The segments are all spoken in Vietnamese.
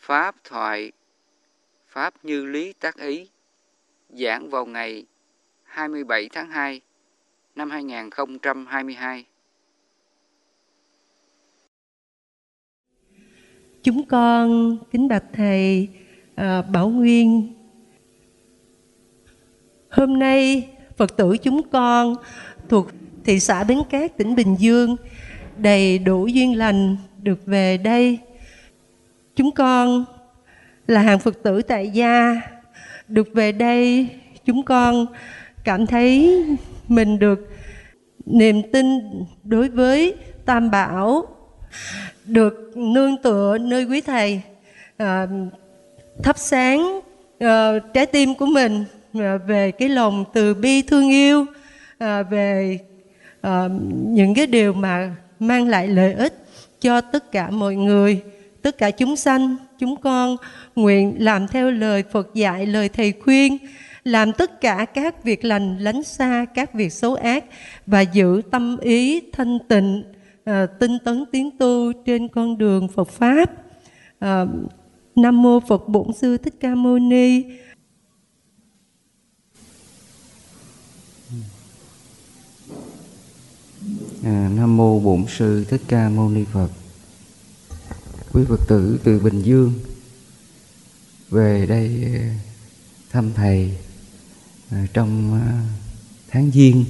Pháp thoại Pháp như lý tác ý giảng vào ngày 27 tháng 2 năm 2022. Chúng con kính bạch Thầy à, Bảo Nguyên. Hôm nay Phật tử chúng con thuộc thị xã Bến Cát, tỉnh Bình Dương đầy đủ duyên lành được về đây. Chúng con là hàng Phật tử tại gia. Được về đây chúng con cảm thấy mình được niềm tin đối với Tam Bảo được nương tựa nơi quý thầy à, thắp sáng à, trái tim của mình à, về cái lòng từ bi thương yêu à, về à, những cái điều mà mang lại lợi ích cho tất cả mọi người tất cả chúng sanh chúng con nguyện làm theo lời Phật dạy lời thầy khuyên làm tất cả các việc lành lánh xa các việc xấu ác và giữ tâm ý thanh tịnh à, tinh tấn tiến tu trên con đường Phật pháp à, Nam mô Phật Bổn Sư Thích Ca Mâu Ni À, Nam mô Bổn Sư Thích Ca Mâu Ni Phật. Quý Phật tử từ Bình Dương về đây ờ, thăm thầy ờ, trong ờ, tháng Giêng.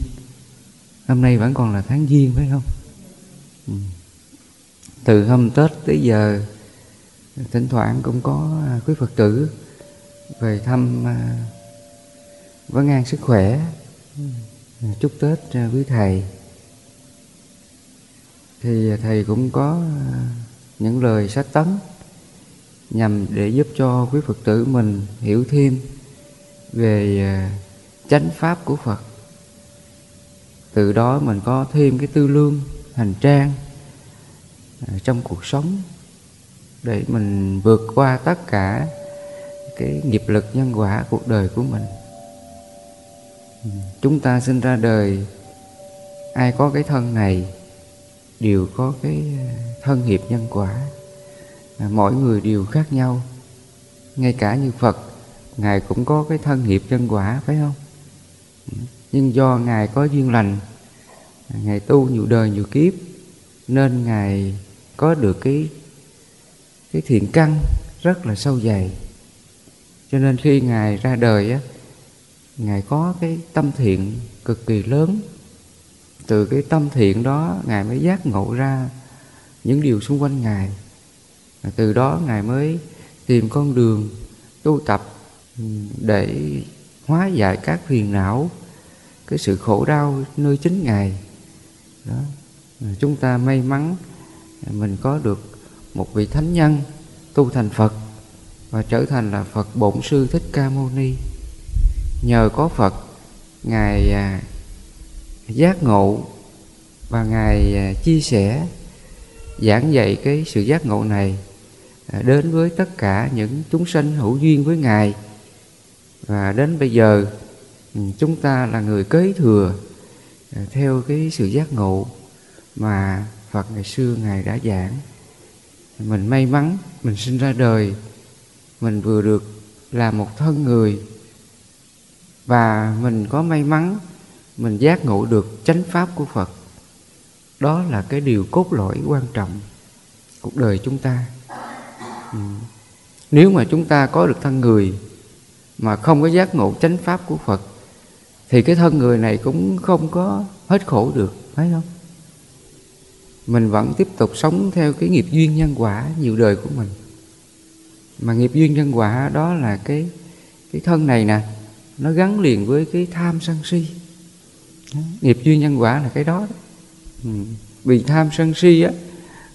Hôm nay vẫn còn là tháng Giêng, phải không? Ừ. Từ hôm Tết tới giờ, thỉnh thoảng cũng có quý Phật tử về thăm vấn an sức khỏe ừ, chúc Tết quý thầy thì thầy cũng có những lời sách tấn nhằm để giúp cho quý Phật tử mình hiểu thêm về à, chánh pháp của Phật. Từ đó mình có thêm cái tư lương, hành trang à, trong cuộc sống để mình vượt qua tất cả cái nghiệp lực nhân quả cuộc đời của mình. Chúng ta sinh ra đời, ai có cái thân này đều có cái à, thân nghiệp nhân quả. À, mỗi người đều khác nhau. Ngay cả như phật ngài cũng có cái thân nghiệp nhân quả phải không? Ừ. Nhưng do ngài có duyên lành à, ngài tu nhiều đời nhiều kiếp nên ngài có được cái cái thiện căn rất là sâu dày. Cho nên khi ngài ra đời á ngài có cái tâm thiện cực kỳ lớn. Từ cái tâm thiện đó ngài mới giác ngộ ra những điều xung quanh ngài. Và từ đó ngài mới tìm con đường tu tập ừ, để hóa giải các phiền não, cái sự khổ đau nơi chính ngài. Đó. Chúng ta may mắn mình có được một vị thánh nhân tu thành phật và trở thành là phật bổn sư thích ca mâu ni. Nhờ có phật, ngài à, giác ngộ và ngài à, chia sẻ giảng dạy cái sự giác ngộ này à, đến với tất cả những chúng sanh hữu duyên với ngài. Và đến bây giờ ừ, chúng ta là người kế thừa à, theo cái sự giác ngộ mà Phật ngày xưa ngài đã giảng. Mình may mắn mình sinh ra đời, mình vừa được là một thân người, và mình có may mắn mình giác ngộ được chánh pháp của Phật đó là cái điều cốt lõi quan trọng cuộc đời chúng ta. Ừ. nếu mà chúng ta có được thân người mà không có giác ngộ chánh pháp của Phật thì cái thân người này cũng không có hết khổ được phải không? Mình vẫn tiếp tục sống theo cái nghiệp duyên nhân quả nhiều đời của mình. Mà nghiệp duyên nhân quả đó là cái cái thân này nè nó gắn liền với cái tham sân si. Nghiệp duyên nhân quả là cái đó, đó. Ừ. Vì tham sân si á,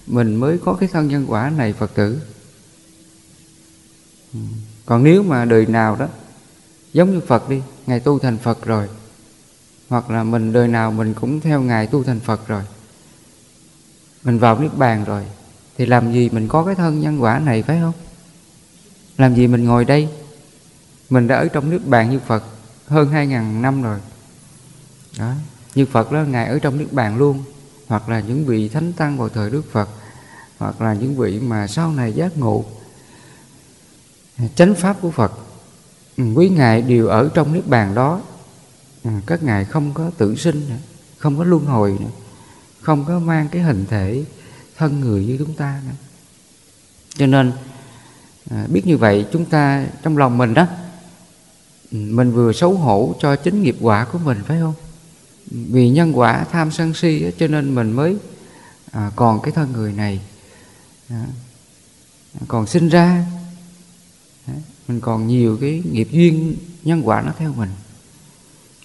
mình mới có cái thân nhân quả này, phật tử. Ừ. Còn nếu mà đời nào đó, giống như phật đi, ngài tu thành phật rồi, hoặc là mình đời nào mình cũng theo ngài tu thành phật rồi, mình vào niết bàn rồi, thì làm gì mình có cái thân nhân quả này, phải không? Làm gì mình ngồi đây? Mình đã ở trong niết bàn như phật hơn hai ngàn năm rồi. Đó. Như Phật đó, ngài ở trong niết bàn luôn hoặc là những vị thánh tăng vào thời Đức Phật, hoặc là những vị mà sau này giác ngộ chánh pháp của phật. Ừ, quý ngài đều ở trong niết bàn đó. Ừ, các ngài không có tự sinh nữa, không có luân hồi nữa, không có mang cái hình thể thân người như chúng ta nữa. Cho nên à, biết như vậy chúng ta trong lòng mình đó ừ, mình vừa xấu hổ cho chính nghiệp quả của mình, phải không? Vì nhân quả tham sân si đó, cho nên mình mới à, còn cái thân người này đó. còn sinh ra đó. mình còn nhiều cái nghiệp duyên nhân quả nó theo mình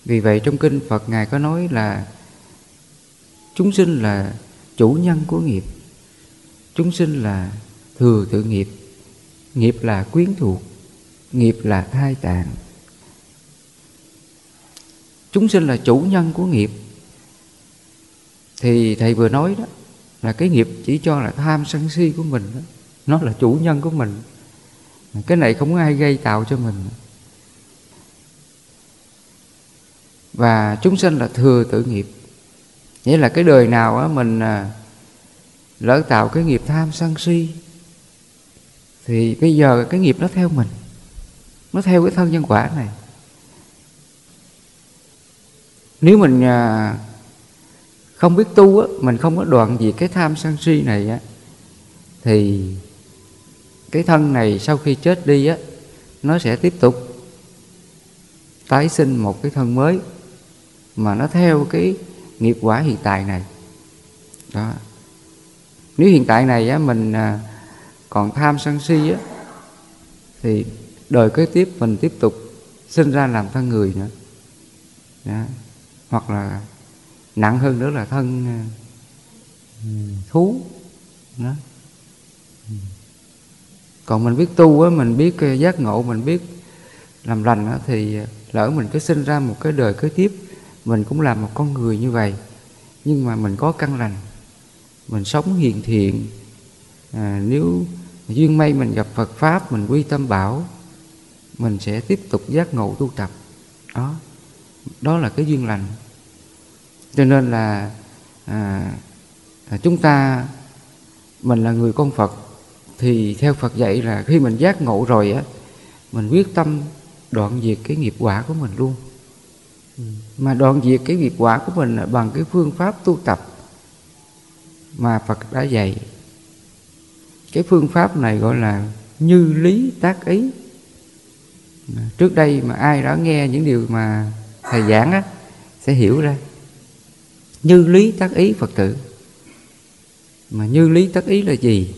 vì vậy trong kinh Phật ngài có nói là chúng sinh là chủ nhân của nghiệp chúng sinh là thừa tự nghiệp nghiệp là quyến thuộc nghiệp là thai tạng chúng sinh là chủ nhân của nghiệp. Thì thầy vừa nói đó, là cái nghiệp chỉ cho là tham sân si của mình đó. nó là chủ nhân của mình. Cái này không ai gây tạo cho mình. Và chúng sinh là thừa tự nghiệp. Nghĩa là cái đời nào á, mình à, lỡ tạo cái nghiệp tham sân si, thì bây giờ cái nghiệp nó theo mình. Nó theo cái thân nhân quả này nếu mình à, không biết tu á, mình không có đoạn diệt cái tham sân si này á, thì cái thân này sau khi chết đi á, nó sẽ tiếp tục tái sinh một cái thân mới mà nó theo cái nghiệp quả hiện tại này. Đó. Nếu hiện tại này á, mình à, còn tham sân si á, thì đời kế tiếp mình tiếp tục sinh ra làm thân người nữa. Đó hoặc là nặng hơn nữa là thân ờ, thú. Đó. còn mình biết tu á mình biết ờ, giác ngộ mình biết làm lành á thì ờ, lỡ mình cứ sinh ra một cái đời kế tiếp mình cũng là một con người như vậy. Nhưng mà mình có căn lành mình sống hiền thiện à, nếu duyên may mình gặp Phật pháp mình quy tâm bảo mình sẽ tiếp tục giác ngộ tu tập. Đó đó là cái duyên lành. Cho nên là à, à, chúng ta mình là người con Phật thì theo Phật dạy là khi mình giác ngộ rồi á mình quyết tâm đoạn diệt cái nghiệp quả của mình luôn. Mà đoạn diệt cái nghiệp quả của mình bằng cái phương pháp tu tập mà Phật đã dạy. Cái phương pháp này gọi là như lý tác ý. Trước đây mà ai đã nghe những điều mà thầy giảng á sẽ hiểu ra như lý tác ý phật tử. Mà như lý tác ý là gì?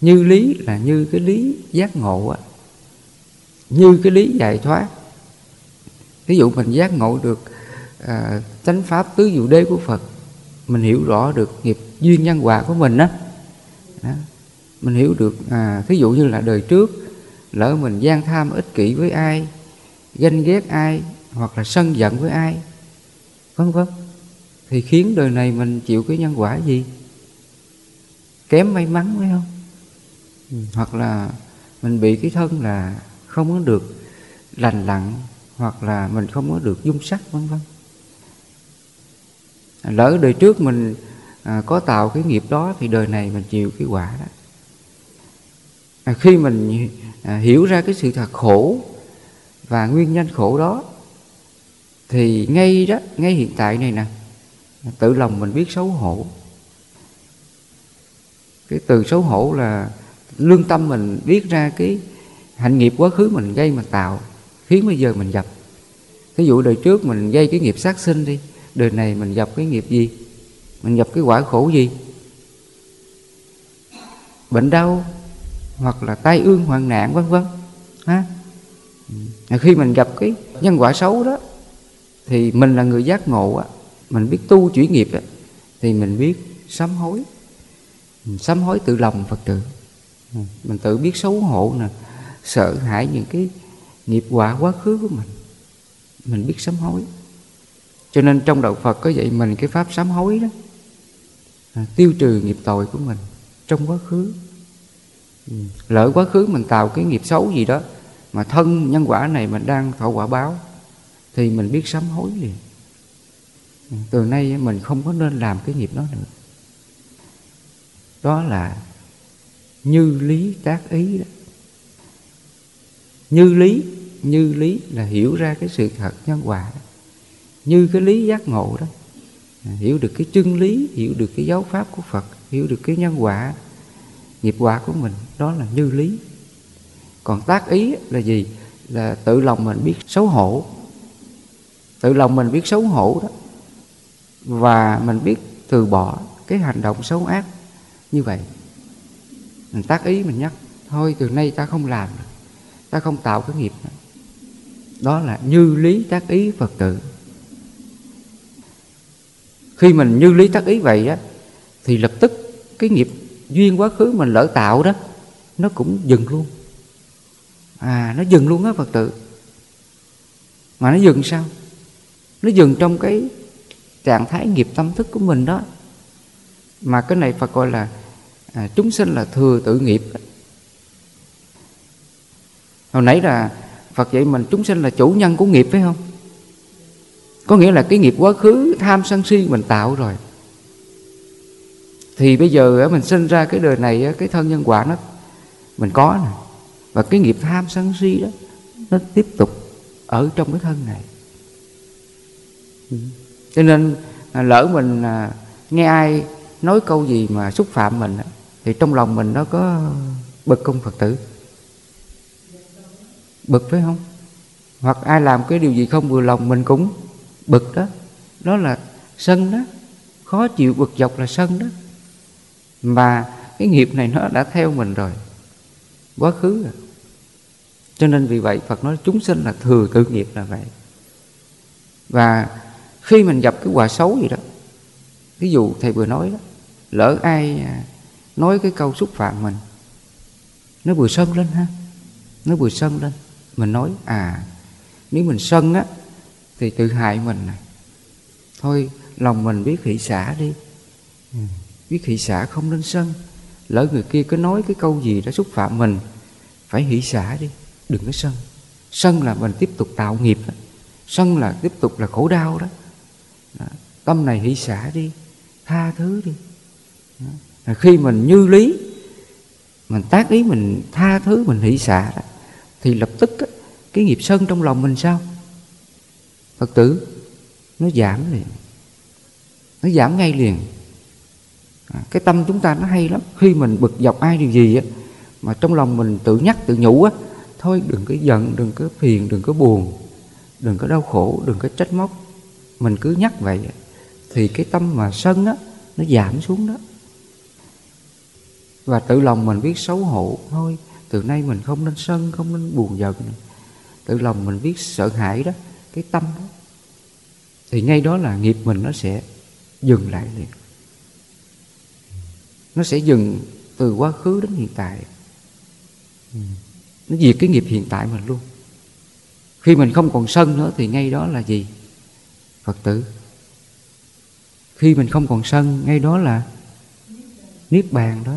Như lý là như cái lý giác ngộ á. Như cái lý giải thoát. Ví dụ mình giác ngộ được à, chánh pháp tứ diệu đế của phật mình hiểu rõ được nghiệp duyên nhân quả của mình á. Đó. mình hiểu được à, thí dụ như là đời trước lỡ mình gian tham ích kỷ với ai ganh ghét ai hoặc là sân giận với ai vân vân. Thì khiến đời này mình chịu cái nhân quả gì? Kém may mắn phải không? Ừ. hoặc là mình bị cái thân là không có được lành lặn hoặc là mình không có được dung sắc vân vân. Lỡ đời trước mình à, có tạo cái nghiệp đó thì đời này mình chịu cái quả đó. À, khi mình à, hiểu ra cái sự thật khổ và nguyên nhân khổ đó thì ngay đó, ngay hiện tại này nè, tự lòng mình biết xấu hổ. Cái từ xấu hổ là lương tâm mình biết ra cái hạnh nghiệp quá khứ mình gây mà tạo, khiến bây giờ mình gặp. Thí dụ đời trước mình gây cái nghiệp sát sinh đi, đời này mình gặp cái nghiệp gì? Mình gặp cái quả khổ gì? Bệnh đau hoặc là tai ương hoạn nạn, vân vân, ha? Khi mình gặp cái nhân quả xấu đó thì mình là người giác ngộ á mình biết tu chuyển nghiệp á thì mình biết sám hối. Sám hối tự lòng phật tử. Ừ, mình tự biết xấu hổ nè sợ hãi những cái nghiệp quả quá khứ của mình. Mình biết sám hối. Cho nên trong đạo phật có dạy mình cái pháp sám hối đó. À, tiêu trừ nghiệp tội của mình trong quá khứ. Ừ. lỡ quá khứ mình tạo cái nghiệp xấu gì đó mà thân nhân quả này mình đang thọ quả báo thì mình biết sám hối liền. Từ nay mình không có nên làm cái nghiệp đó nữa. Đó là như lý tác ý đó. Như lý như lý là hiểu ra cái sự thật nhân quả như cái lý giác ngộ đó. Hiểu được cái chân lý, hiểu được cái giáo pháp của phật, hiểu được cái nhân quả, nghiệp quả của mình, đó là như lý. Còn tác ý là gì? Là tự lòng mình biết xấu hổ tự lòng mình biết xấu hổ đó. Và mình biết từ bỏ cái hành động xấu ác như vậy. Mình tác ý mình nhắc, thôi, từ nay ta không làm ta không tạo cái nghiệp nữa. đó là như lý tác ý phật tử. Khi mình như lý tác ý vậy á, thì lập tức cái nghiệp duyên quá khứ mình lỡ tạo đó, nó cũng dừng luôn. À nó dừng luôn á phật tử. Mà nó dừng sao? Nó dừng trong cái trạng thái nghiệp tâm thức của mình đó. Mà cái này Phật gọi là à, chúng sinh là thừa tự nghiệp hồi nãy là Phật dạy mình chúng sinh là chủ nhân của nghiệp phải không? Có nghĩa là cái nghiệp quá khứ tham sân si mình tạo rồi. Thì bây giờ mình sinh ra cái đời này cái thân nhân quả nó mình có nè. Và cái nghiệp tham sân si đó nó tiếp tục ở trong cái thân này. Ừ. cho nên à, lỡ mình à, nghe ai nói câu gì mà xúc phạm mình thì trong lòng mình nó có bực công phật tử? Bực phải không? Hoặc ai làm cái điều gì không vừa lòng mình cũng bực đó. Đó là sân đó. Khó chịu bực dọc là sân đó. Mà cái nghiệp này nó đã theo mình rồi. Quá khứ rồi. Cho nên vì vậy phật nói chúng sinh là thừa tự nghiệp là vậy. Và khi mình gặp cái quà xấu gì đó ví dụ thầy vừa nói đó lỡ ai à, nói cái câu xúc phạm mình nó vừa sân lên ha nó vừa sân lên mình nói à nếu mình sân á thì tự hại mình này. Thôi lòng mình biết hỷ xả đi. Ừ, biết hỷ xả không nên sân. Lỡ người kia có nói cái câu gì đó xúc phạm mình phải hỷ xả đi đừng có sân. Sân là mình tiếp tục tạo nghiệp đó. sân là tiếp tục là khổ đau đó, đó. tâm này hỷ xả đi tha thứ đi. Đó. khi mình như lý mình tác ý mình tha thứ mình hỷ xả đó, thì lập tức đó, cái nghiệp sân trong lòng mình sao? Phật tử nó giảm liền. Nó giảm ngay liền. À, cái tâm chúng ta nó hay lắm. Khi mình bực dọc ai điều gì á mà trong lòng mình tự nhắc tự nhủ á thôi đừng có giận đừng có phiền đừng có buồn đừng có đau khổ đừng có trách móc mình cứ nhắc vậy thì cái tâm mà sân á, nó giảm xuống đó. Và tự lòng mình biết xấu hổ, thôi, từ nay mình không nên sân, không nên buồn giận. Tự lòng mình biết sợ hãi đó, cái tâm đó, thì ngay đó là nghiệp mình nó sẽ dừng lại liền. Nó sẽ dừng từ quá khứ đến hiện tại. Nó diệt cái nghiệp hiện tại mình luôn. Khi mình không còn sân nữa thì ngay đó là gì? Phật tử. Khi mình không còn sân, ngay đó là niết bàn đó.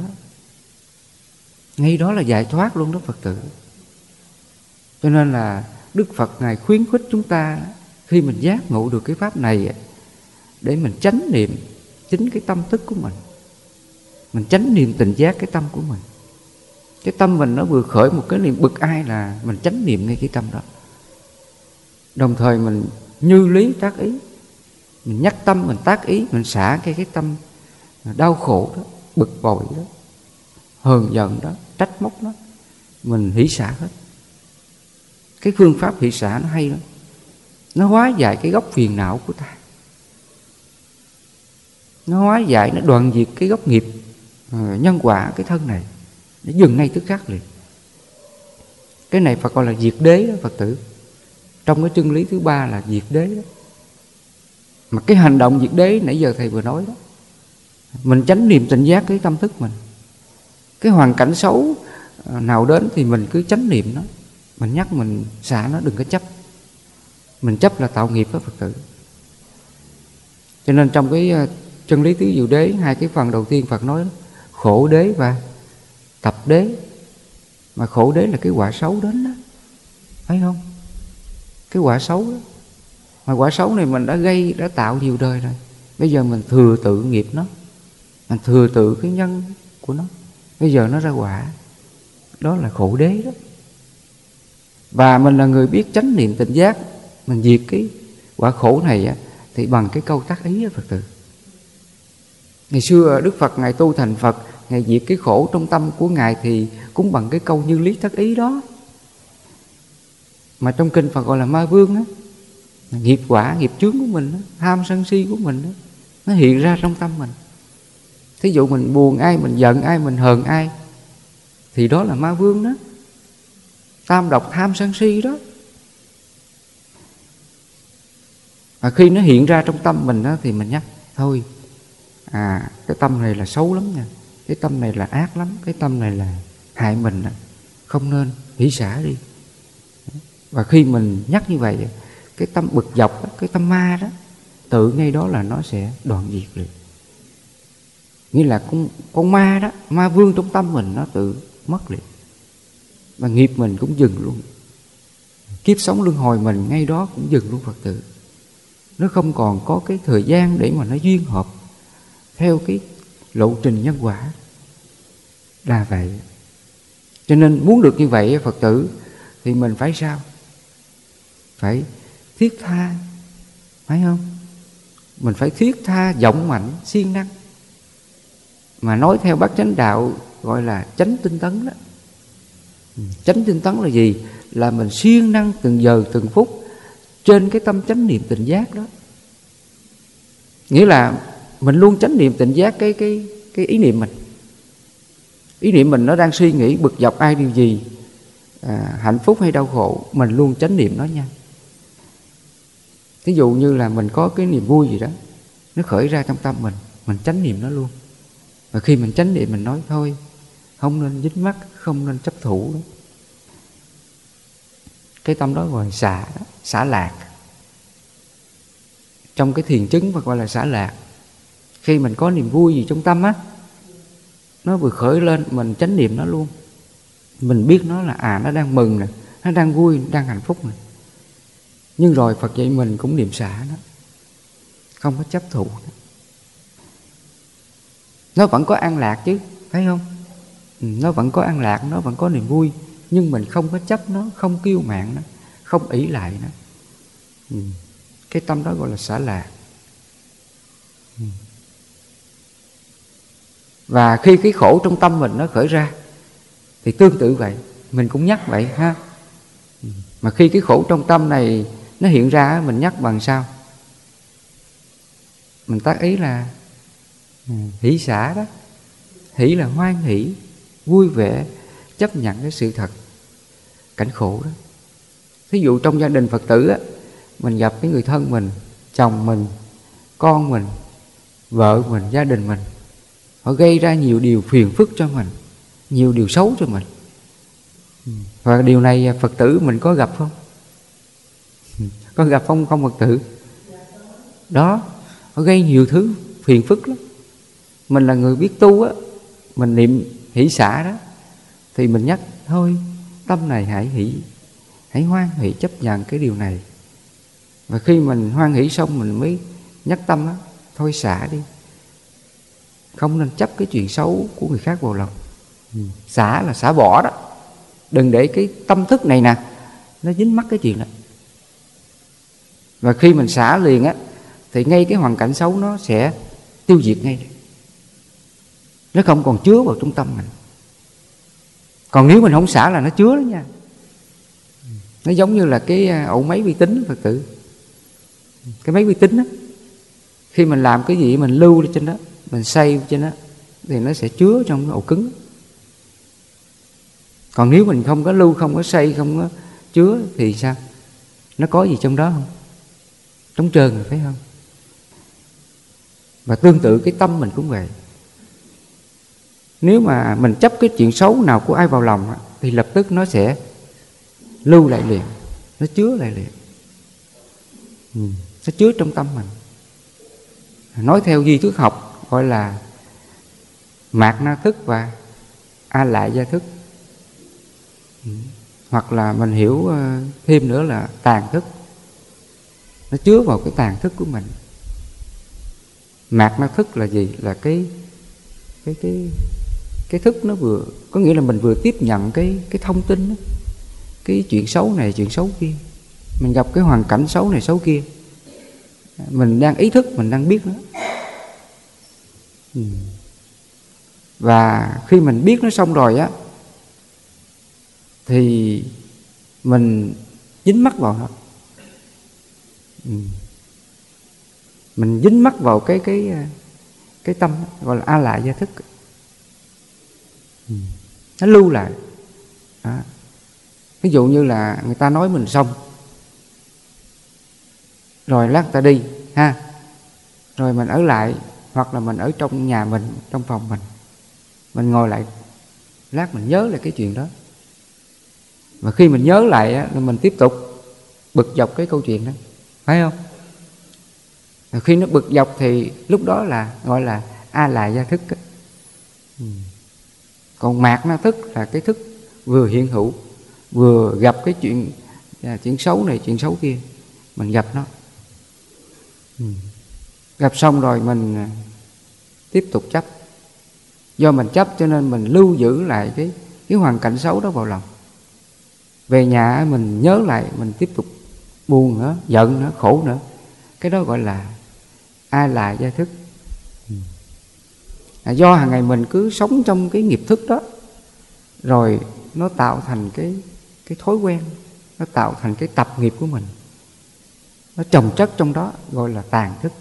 Ngay đó là giải thoát luôn đó phật tử. Cho nên là đức phật ngài khuyến khích chúng ta, khi mình giác ngộ được cái pháp này, để mình tránh niệm chính cái tâm thức của mình. Mình tránh niệm tình giác cái tâm của mình. Cái tâm mình nó vừa khởi một cái niềm bực ai là mình tránh niệm ngay cái tâm đó. Đồng thời mình như lý tác ý. Mình nhắc tâm, mình tác ý, mình xả cái cái tâm đau khổ đó, bực bội đó, hờn giận đó, trách móc đó mình hỷ xả hết. Cái phương pháp hỷ xả nó hay lắm. Nó hóa giải cái gốc phiền não của ta. Nó hóa giải, nó đoạn diệt cái gốc nghiệp ờ, nhân quả cái thân này. Nó dừng ngay tức khắc liền. Cái này phải gọi là diệt đế đó, Phật tử trong cái chân lý thứ ba là diệt đế đó. Mà cái hành động diệt đế nãy giờ thầy vừa nói đó mình tránh niềm tỉnh giác cái tâm thức mình. Cái hoàn cảnh xấu à, nào đến thì mình cứ tránh niệm nó. Mình nhắc mình xả nó đừng có chấp. Mình chấp là tạo nghiệp đó phật tử. Cho nên trong cái à, chân lý tứ diệu đế hai cái phần đầu tiên phật nói đó, khổ đế và tập đế. Mà khổ đế là cái quả xấu đến đó. Phải không? Cái quả xấu đó. Mà quả xấu này mình đã gây đã tạo nhiều đời rồi. Bây giờ mình thừa tự nghiệp nó. Mình thừa tự cái nhân của nó. Bây giờ nó ra quả. Đó là khổ đế đó. Và mình là người biết chánh niệm tỉnh giác. Mình diệt cái quả khổ này á, thì bằng cái câu tác ý á, phật tử. Ngày xưa đức phật ngài tu thành phật ngài diệt cái khổ trong tâm của ngài thì cũng bằng cái câu như lý tác ý đó mà trong kinh phật gọi là ma vương á nghiệp quả nghiệp chướng của mình đó, tham sân si của mình đó, nó hiện ra trong tâm mình. Thí dụ mình buồn ai mình giận ai mình hờn ai thì đó là ma vương đó. Tam độc tham sân si đó. Và khi nó hiện ra trong tâm mình đó thì mình nhắc thôi à cái tâm này là xấu lắm nha cái tâm này là ác lắm cái tâm này là hại mình không nên hỷ xả đi và khi mình nhắc như vậy, cái tâm bực dọc cái tâm ma đó, tự ngay đó là nó sẽ đoạn diệt liền nghĩa là con con ma đó, ma vương trong tâm mình nó tự mất liền và nghiệp mình cũng dừng luôn. Kiếp sống luân hồi mình ngay đó cũng dừng luôn phật tử. Nó không còn có cái thời gian để mà nó duyên hợp theo cái lộ trình nhân quả là vậy. Cho nên muốn được như vậy phật tử, thì mình phải sao? Phải thiết tha phải không? Mình phải thiết tha vọng mạnh siêng năng. Mà nói theo bác chánh đạo gọi là chánh tinh tấn đó. Ừ, chánh tinh tấn là gì? Là mình siêng năng từng giờ từng phút trên cái tâm chánh niệm tình giác đó. Nghĩa là mình luôn chánh niệm tỉnh giác cái cái cái ý niệm mình. Ý niệm mình nó đang suy nghĩ bực dọc ai điều gì à, hạnh phúc hay đau khổ mình luôn chánh niệm nó nha thí dụ như là mình có cái niềm vui gì đó, nó khởi ra trong tâm mình mình tránh niệm nó luôn. Và khi mình tránh niệm, mình nói thôi, không nên dính mắt không nên chấp thủ đó. cái tâm đó gọi là xả xả lạc. Trong cái thiền chứng và gọi là xả lạc, khi mình có niềm vui gì trong tâm á, nó vừa khởi lên, mình chánh niệm nó luôn. Mình biết nó là à nó đang mừng nè, nó đang vui đang hạnh phúc nè nhưng rồi phật dạy mình cũng niệm xả nó không có chấp thụ đó. nó vẫn có an lạc chứ thấy không ừ, nó vẫn có an lạc, nó vẫn có niềm vui nhưng mình không có chấp nó, không kiêu mạng nó, không ỷ lại nó ừ. cái tâm đó gọi là xả lạc ừ. và khi cái khổ trong tâm mình nó khởi ra, thì tương tự vậy, mình cũng nhắc vậy ha ừ, mà khi cái khổ trong tâm này nó hiện ra mình nhắc bằng sao? Mình tác ý là ừ, hỷ xả đó. Hỷ là hoan hỷ, vui vẻ, chấp nhận cái sự thật, cảnh khổ đó. Thí dụ trong gia đình phật tử á, mình gặp cái người thân mình, chồng mình, con mình, vợ mình, gia đình mình, họ gây ra nhiều điều phiền phức cho mình, nhiều điều xấu cho mình. Ừ, và điều này phật tử mình có gặp không? Có gặp không không phật tử? Đó, nó gây nhiều thứ phiền phức lắm. Mình là người biết tu á, mình niệm hỷ xả đó, thì mình nhắc, thôi, tâm này hãy hỷ, hãy hoan hỷ chấp nhận cái điều này. Và khi mình hoan hỷ xong, mình mới nhắc tâm á, thôi xả đi, không nên chấp cái chuyện xấu của người khác vào lòng. Ừ. xả là xả bỏ đó. Đừng để cái tâm thức này nè, nó dính mắc cái chuyện đó và khi mình xả liền á, thì ngay cái hoàn cảnh xấu nó sẽ tiêu diệt ngay. Nó không còn chứa vào trung tâm mình. Còn nếu mình không xả là nó chứa đó nha. Nó giống như là cái à, ổ máy vi tính phật tử. Cái máy vi tính á, khi mình làm cái gì mình lưu lên trên đó, mình xây trên đó, thì nó sẽ chứa trong cái ổ cứng. Còn nếu mình không có lưu, không có xây không có chứa thì sao? Nó có gì trong đó không? Trống trơn phải không? Và tương tự cái tâm mình cũng vậy. Nếu mà mình chấp cái chuyện xấu nào của ai vào lòng thì lập tức nó sẽ lưu lại liền nó chứa lại liền. Ừ, nó chứa trong tâm mình. Nói theo duy thức học gọi là mạc na thức và a lại gia thức. Ừ, hoặc là mình hiểu ờ, thêm nữa là tàn thức nó chứa vào cái tàn thức của mình. Mạt ma thức là gì? Là cái cái cái cái thức nó vừa, có nghĩa là mình vừa tiếp nhận cái cái thông tin đó. cái chuyện xấu này, chuyện xấu kia. Mình gặp cái hoàn cảnh xấu này, xấu kia. Mình đang ý thức, mình đang biết nó. Ừ. và khi mình biết nó xong rồi á, thì mình dính mắt vào nó ừ. mình dính mắc vào cái cái cái tâm gọi là a lại gia thức. Ừ. nó lưu lại. Đó. ví dụ như là người ta nói mình xong. Rồi lát ta đi ha. Rồi mình ở lại hoặc là mình ở trong nhà mình trong phòng mình. Mình ngồi lại lát mình nhớ lại cái chuyện đó. Và khi mình nhớ lại á, mình tiếp tục bực dọc cái câu chuyện đó phải không? Khi nó bực dọc thì lúc đó là gọi là a là gia thức ừ. còn mạc na thức là cái thức vừa hiện hữu, vừa gặp cái chuyện à, chuyện xấu này, chuyện xấu kia. Mình gặp nó. Ừ. gặp xong rồi mình à, tiếp tục chấp. Do mình chấp cho nên mình lưu giữ lại cái cái hoàn cảnh xấu đó vào lòng. Về nhà mình nhớ lại, mình tiếp tục buồn nữa giận nữa khổ nữa. Cái đó gọi là ai là gia thức. À, do hàng ngày mình cứ sống trong cái nghiệp thức đó rồi nó tạo thành cái cái thói quen nó tạo thành cái tập nghiệp của mình. Nó trồng chất trong đó gọi là tàn thức.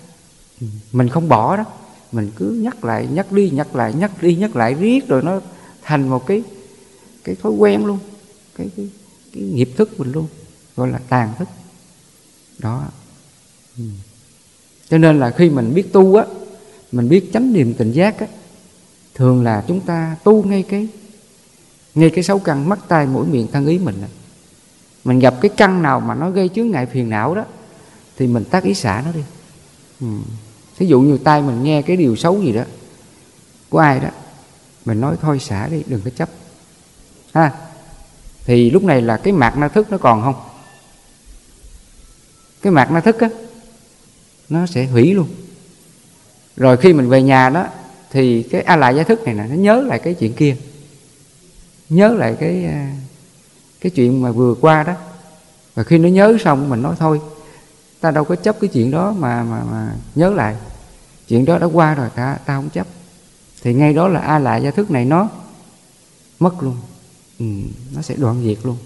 Mình không bỏ đó mình cứ nhắc lại nhắc đi nhắc lại nhắc đi nhắc lại riết rồi nó thành một cái cái thói quen luôn. Cái cái, cái nghiệp thức mình luôn gọi là tàn thức đó. Ừ. Cho nên là khi mình biết tu á, mình biết chánh niệm tỉnh giác á, thường là chúng ta tu ngay cái ngay cái sáu căn mắt tai mũi miệng thân ý mình mình gặp cái căn nào mà nó gây chướng ngại phiền não đó, thì mình tác ý xả nó đi. Ừ. thí dụ như tai mình nghe cái điều xấu gì đó, của ai đó, mình nói thôi xả đi, đừng có chấp. Ha. Thì lúc này là cái mạc na thức nó còn không? Cái mạc nó thức á nó sẽ hủy luôn. Rồi khi mình về nhà đó thì cái a lại giải thức này nè nó nhớ lại cái chuyện kia. Nhớ lại cái à, cái chuyện mà vừa qua đó. Và khi nó nhớ xong mình nói thôi ta đâu có chấp cái chuyện đó mà mà mà nhớ lại. Chuyện đó đã qua rồi ta ta không chấp. Thì ngay đó là a lại gia thức này nó mất luôn. Ừ, nó sẽ đoạn diệt luôn.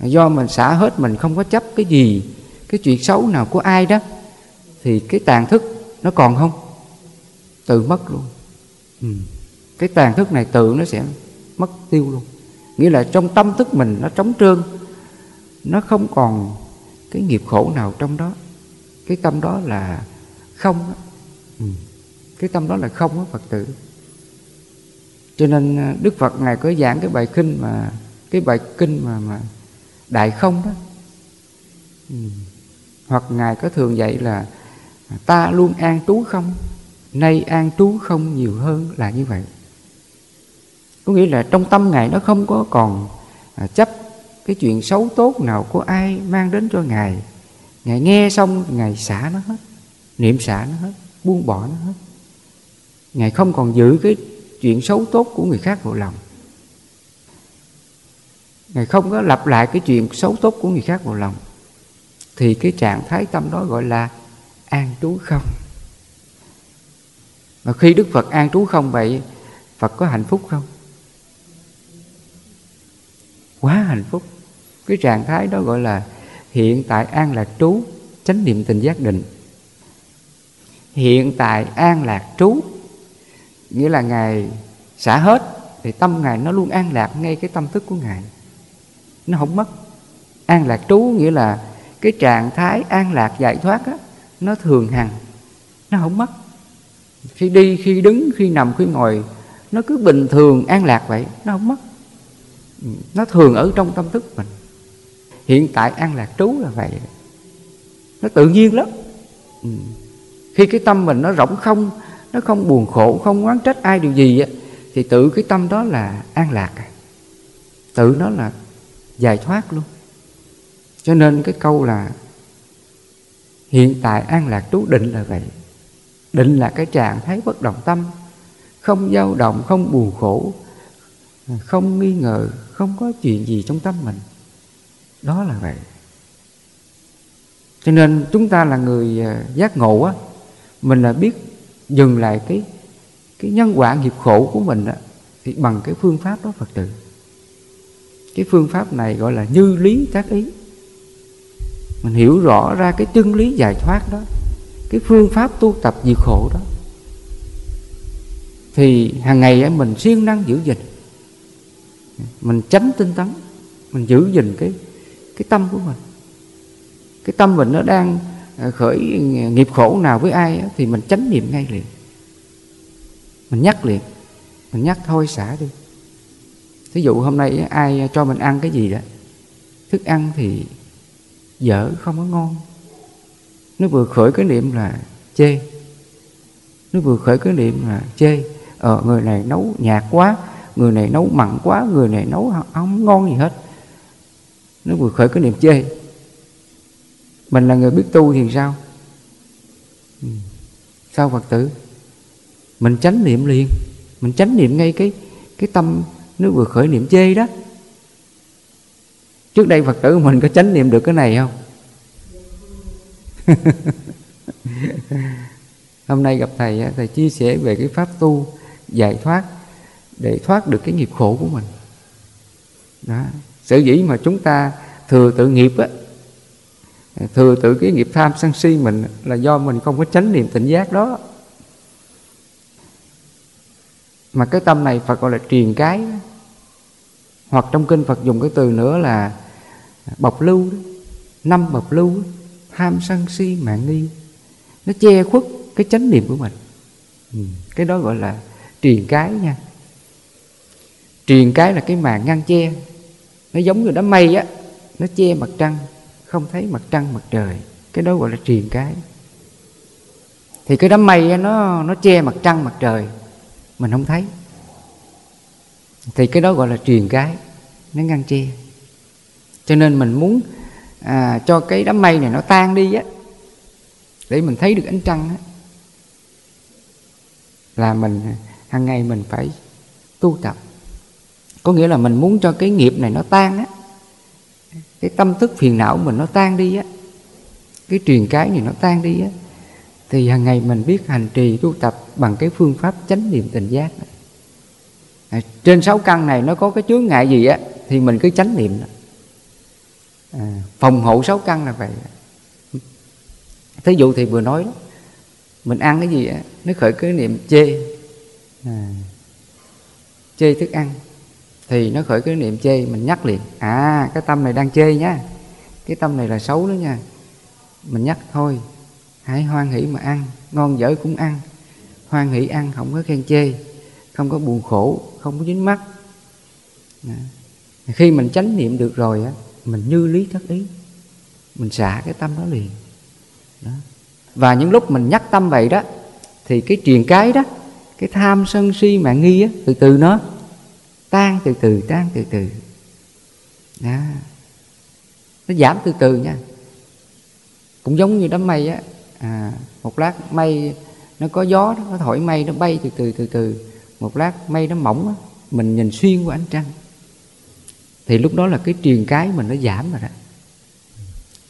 Do mình xả hết mình không có chấp cái gì cái chuyện xấu nào của ai đó, thì cái tàn thức nó còn không? Tự mất luôn. Ừ. cái tàn thức này tự nó sẽ mất tiêu luôn. Nghĩa là trong tâm thức mình nó trống trơn, nó không còn cái nghiệp khổ nào trong đó. Cái tâm đó là không ừ. cái tâm đó là không á, phật tử. Cho nên à, đức phật ngài có giảng cái bài kinh mà, cái bài kinh mà mà đại không đó. Ừ hoặc ngài có thường dạy là, ta luôn an trú không? Nay an trú không nhiều hơn là như vậy. Có nghĩa là trong tâm ngài nó không có còn à, chấp cái chuyện xấu tốt nào của ai mang đến cho ngài. Ngài nghe xong ngài xả nó hết, niệm xả nó hết, buông bỏ nó hết. Ngài không còn giữ cái chuyện xấu tốt của người khác vào lòng. Ngài không có lặp lại cái chuyện xấu tốt của người khác vào lòng thì cái trạng thái tâm đó gọi là an trú không? Mà khi đức phật an trú không vậy, phật có hạnh phúc không? Quá hạnh phúc. Cái trạng thái đó gọi là hiện tại an lạc trú, chánh niệm tình giác định. Hiện tại an lạc trú, nghĩa là ngài xả hết, thì tâm ngài nó luôn an lạc ngay cái tâm thức của ngài. Nó không mất. An lạc trú nghĩa là cái trạng thái an lạc giải thoát á, nó thường hằng nó không mất. Khi đi khi đứng khi nằm khi ngồi nó cứ bình thường an lạc vậy nó không mất. Nó thường ở trong tâm thức mình. Hiện tại an lạc trú là vậy. Nó tự nhiên lắm. Ừ. Khi cái tâm mình nó rỗng không nó không buồn khổ không oán trách ai điều gì á thì tự cái tâm đó là an lạc. Tự nó là giải thoát luôn cho nên cái câu là hiện tại an lạc trú định là vậy. Định là cái trạng thái bất động tâm, không dao động, không buồn khổ, không nghi ngờ, không có chuyện gì trong tâm mình. Đó là vậy. Cho nên chúng ta là người à, giác ngộ á, mình là biết dừng lại cái cái nhân quả nghiệp khổ của mình á, thì bằng cái phương pháp đó phật tử. Cái phương pháp này gọi là như lý tác ý mình hiểu rõ ra cái chân lý giải thoát đó cái phương pháp tu tập diệt khổ đó. Thì hàng ngày ấy mình siêng năng giữ gìn. Mình tránh tinh tấn mình giữ gìn cái cái tâm của mình. Cái tâm mình nó đang à, khởi nghiệp khổ nào với ai đó, thì mình tránh niệm ngay liền. Mình nhắc liền mình nhắc thôi xả đi. Thí dụ hôm nay ai cho mình ăn cái gì đó thức ăn thì dở không có ngon. Nó vừa khởi cái niệm là chê. Nó vừa khởi cái niệm là chê. Ờ người này nấu nhạt quá, người này nấu mặn quá, người này nấu không ngon gì hết. Nó vừa khởi cái niệm chê. Mình là người biết tu thì sao? Ừ. Sao phật tử? Mình tránh niệm liền. Mình tránh niệm ngay cái cái tâm nó vừa khởi niệm chê đó trước đây phật tử mình có chánh niệm được cái này không? Hôm nay gặp thầy thầy chia sẻ về cái pháp tu giải thoát để thoát được cái nghiệp khổ của mình. Đó. Sở dĩ mà chúng ta thừa tự nghiệp á, thừa tự cái nghiệp tham sân si mình là do mình không có chánh niệm tỉnh giác đó. Mà cái tâm này Phật gọi là truyền cái hoặc trong kinh Phật dùng cái từ nữa là bọc lưu đó. năm bọc lưu tham sân si mạng nghi. Nó che khuất cái chánh niệm của mình. Ừ. cái đó gọi là truyền cái nha. Truyền cái là cái màn ngăn che. Nó giống như đám mây á nó che mặt trăng không thấy mặt trăng mặt trời. Cái đó gọi là truyền cái. Thì cái đám mây á, nó nó che mặt trăng mặt trời. Mình không thấy. Thì cái đó gọi là truyền cái. Nó ngăn che cho nên mình muốn à, cho cái đám mây này nó tan đi á để mình thấy được ánh trăng á là mình hàng ngày mình phải tu tập có nghĩa là mình muốn cho cái nghiệp này nó tan á cái tâm thức phiền não mình nó tan đi á cái truyền cái này nó tan đi á thì hàng ngày mình biết hành trì tu tập bằng cái phương pháp chánh niệm tình giác. À, trên sáu căn này nó có cái chướng ngại gì á thì mình cứ chánh niệm đó. À, phòng hộ sáu căn là vậy. Thí dụ thì vừa nói đó mình ăn cái gì á nó khởi cái niệm chê. À, chê thức ăn thì nó khởi cái niệm chê mình nhắc liền à cái tâm này đang chê nhá cái tâm này là xấu đó nha. Mình nhắc thôi hãy hoan hỷ mà ăn ngon dở cũng ăn hoan hỷ ăn không có khen chê không có buồn khổ không có dính mắt à. khi mình chánh niệm được rồi á mình như lý thất ý. Mình xả cái tâm đó liền. Đó. và những lúc mình nhắc tâm vậy đó thì cái truyền cái đó cái tham sân si mạng nghi á từ từ nó tan từ từ tan từ từ. Đó. nó giảm từ từ nha. Cũng giống như đám mây á. À, một lát mây nó có gió đó, nó thổi mây nó bay từ từ từ từ. Một lát mây nó mỏng á mình nhìn xuyên qua ánh trăng thì lúc đó là cái truyền cái mình nó giảm rồi đó.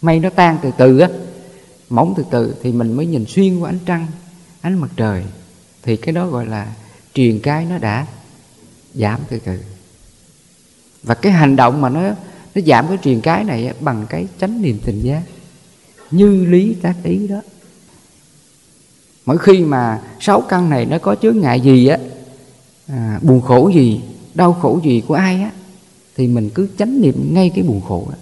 Mây nó tan từ từ á mỏng từ từ thì mình mới nhìn xuyên qua ánh trăng ánh mặt trời. Thì cái đó gọi là truyền cái nó đã giảm từ từ. Và cái hành động mà nó nó giảm cái truyền cái này bằng cái chánh niệm tình giác. Như lý tác ý đó. Mỗi khi mà sáu căn này nó có chướng ngại gì á à, buồn khổ gì đau khổ gì của ai á thì mình cứ chánh niệm ngay cái buồn khổ đó.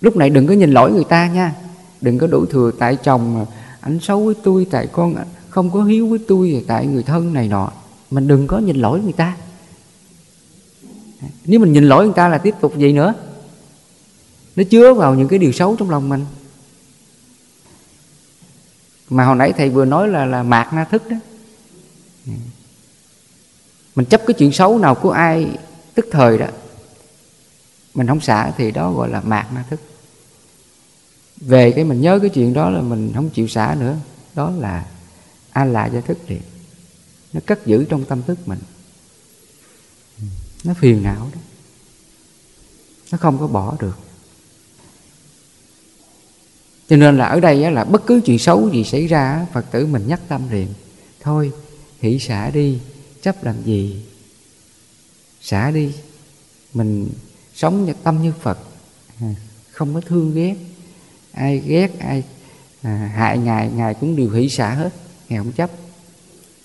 Lúc này đừng có nhìn lỗi người ta nha. Đừng có đổ thừa tại chồng anh xấu với tôi, tại con không có hiếu với tôi tại người thân này nọ. Mình đừng có nhìn lỗi người ta. Nếu mình nhìn lỗi người ta là tiếp tục vậy nữa. Nó chứa vào những cái điều xấu trong lòng mình. Mà hồi nãy thầy vừa nói là là mạt na thức đó. Mình chấp cái chuyện xấu nào của ai tức thời đó, mình không xả thì đó gọi là mạt na thức. Về cái mình nhớ cái chuyện đó là mình không chịu xả nữa, đó là a la gia thức liền nó cất giữ trong tâm thức mình. Nó phiền não đó. Nó không có bỏ được. Cho nên là ở đây là bất cứ chuyện xấu gì xảy ra phật tử mình nhắc tâm liền. Thôi, hỷ xả đi, chấp làm gì? Xả đi. Mình sống như tâm như phật. À, không có thương ghét. Ai ghét ai à, hại ngài ngài cũng đều hỷ xả hết. Ngài không chấp.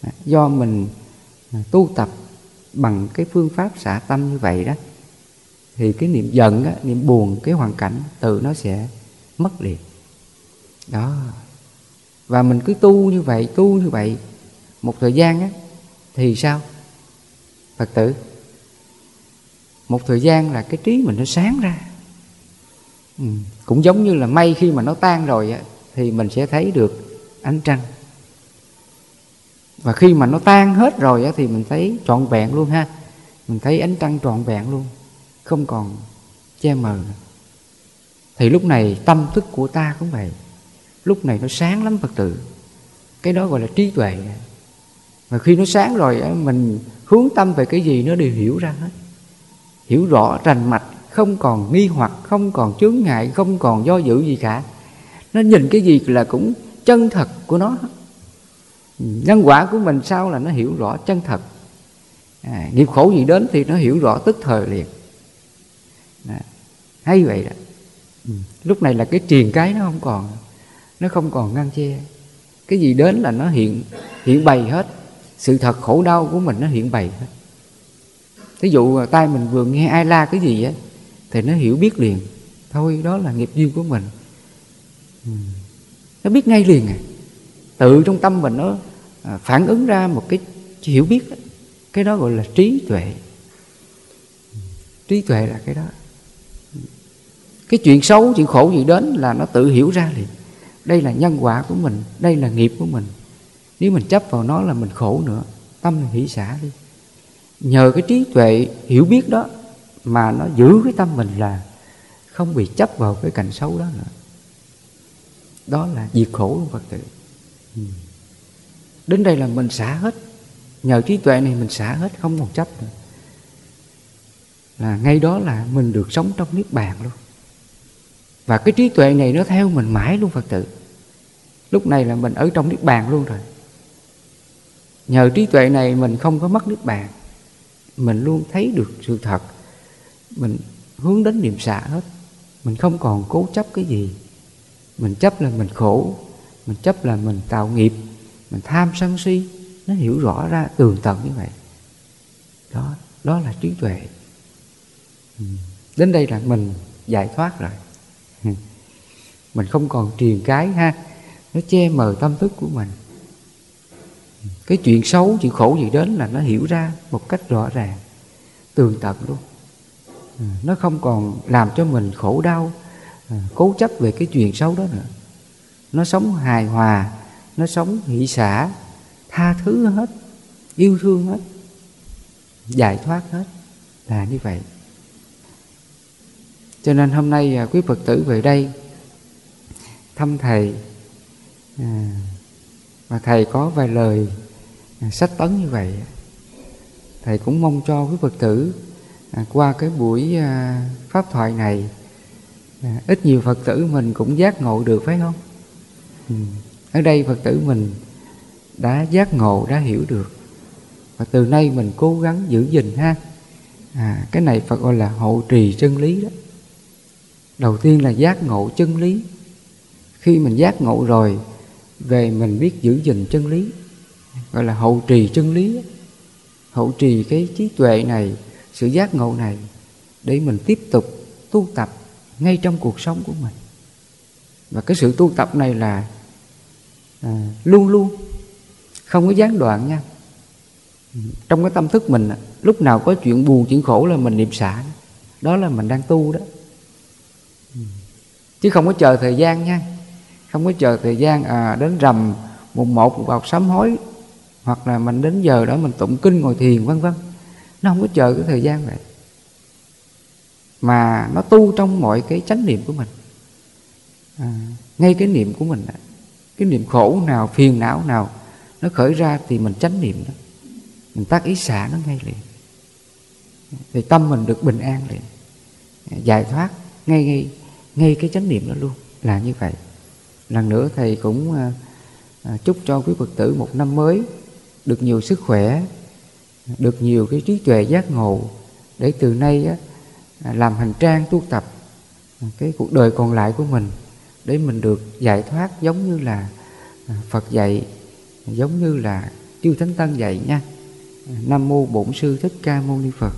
À, do mình à, tu tập bằng cái phương pháp xả tâm như vậy đó thì cái niệm giận á, niệm buồn cái hoàn cảnh tự nó sẽ mất liền. Đó. Và mình cứ tu như vậy tu như vậy một thời gian á thì sao? Phật tử một thời gian là cái trí mình nó sáng ra. Ừ. cũng giống như là mây khi mà nó tan rồi á, thì mình sẽ thấy được ánh trăng. Và khi mà nó tan hết rồi á, thì mình thấy trọn vẹn luôn ha. Mình thấy ánh trăng trọn vẹn luôn, không còn che mờ thì lúc này tâm thức của ta cũng vậy. Lúc này nó sáng lắm phật tử. Cái đó gọi là trí tuệ. Và khi nó sáng rồi mình hướng tâm về cái gì nó đều hiểu ra hết hiểu rõ rành mạch không còn nghi hoặc không còn chướng ngại không còn do dự gì cả. Nó nhìn cái gì là cũng chân thật của nó. Nhân quả của mình sao là nó hiểu rõ chân thật. À, nghiệp khổ gì đến thì nó hiểu rõ tức thời liền. À, hay vậy đó. Ừ. lúc này là cái triền cái nó không còn nó không còn ngăn che. Cái gì đến là nó hiện hiện bày hết. Sự thật khổ đau của mình nó hiện bày hết thí dụ tay mình vừa nghe ai la cái gì á, thì nó hiểu biết liền. Thôi, đó là nghiệp duyên của mình. Nó biết ngay liền à. Tự trong tâm mình nó à, phản ứng ra một cái hiểu biết đó. cái đó gọi là trí tuệ. Trí tuệ là cái đó. Cái chuyện xấu, chuyện khổ gì đến là nó tự hiểu ra liền. Đây là nhân quả của mình, đây là nghiệp của mình. Nếu mình chấp vào nó là mình khổ nữa, tâm mình hỷ xả đi nhờ cái trí tuệ hiểu biết đó mà nó giữ cái tâm mình là không bị chấp vào cái cảnh xấu đó nữa. Đó là diệt khổ luôn, phật tử. Ừ. đến đây là mình xả hết. Nhờ trí tuệ này mình xả hết, không còn chấp nữa. Là ngay đó là mình được sống trong niết bàn luôn. Và cái trí tuệ này nó theo mình mãi luôn, phật tử. Lúc này là mình ở trong niết bàn luôn rồi. Nhờ trí tuệ này mình không có mất niết bàn mình luôn thấy được sự thật. Mình hướng đến niệm xả hết. Mình không còn cố chấp cái gì. Mình chấp là mình khổ. Mình chấp là mình tạo nghiệp. Mình tham sân si. Nó hiểu rõ ra tường tận như vậy. Đó đó là trí tuệ. Ừ. Đến đây là mình giải thoát rồi. Mình không còn truyền cái ha. Nó che mờ tâm thức của mình cái chuyện xấu chuyện khổ gì đến là nó hiểu ra một cách rõ ràng tường tận luôn. Ừ, nó không còn làm cho mình khổ đau ừ, cố chấp về cái chuyện xấu đó nữa. Nó sống hài hòa nó sống hỷ xả tha thứ hết yêu thương hết giải thoát hết là như vậy. Cho nên hôm nay à, quý phật tử về đây thăm thầy à, và thầy có vài lời à, sách tấn như vậy. Thầy cũng mong cho quý phật tử à, qua cái buổi à, pháp thoại này à, ít nhiều phật tử mình cũng giác ngộ được phải không? Ừ. ở đây phật tử mình đã giác ngộ đã hiểu được. Và từ nay mình cố gắng giữ gìn ha. À, cái này phật gọi là hộ trì chân lý đó. Đầu tiên là giác ngộ chân lý. Khi mình giác ngộ rồi về mình biết giữ gìn chân lý gọi là hậu trì chân lý hậu trì cái trí tuệ này sự giác ngộ này để mình tiếp tục tu tập ngay trong cuộc sống của mình. Và cái sự tu tập này là à, luôn luôn không có gián đoạn nha. Trong cái tâm thức mình lúc nào có chuyện buồn chuyện khổ là mình niệm xả. Đó là mình đang tu đó. Chứ không có chờ thời gian nha không có chờ thời gian à, đến rằm mùng một vào sám hối hoặc là mình đến giờ đó mình tụng kinh ngồi thiền vân vân. Nó không có chờ cái thời gian vậy mà nó tu trong mọi cái chánh niệm của mình. À, ngay cái niệm của mình cái niệm khổ nào phiền não nào nó khởi ra thì mình chánh niệm đó. Mình tác ý xả nó ngay liền. Thì tâm mình được bình an liền. Giải thoát ngay ngay ngay cái chánh niệm đó luôn là như vậy lần nữa thầy cũng à, à, chúc cho quý phật tử một năm mới được nhiều sức khỏe được nhiều cái trí tuệ giác ngộ để từ nay á, à, làm hành trang tu tập cái cuộc đời còn lại của mình để mình được giải thoát giống như là à, Phật dạy giống như là Chư Thánh Tăng dạy nha. Nam Mô Bổn Sư Thích Ca Mâu Ni Phật.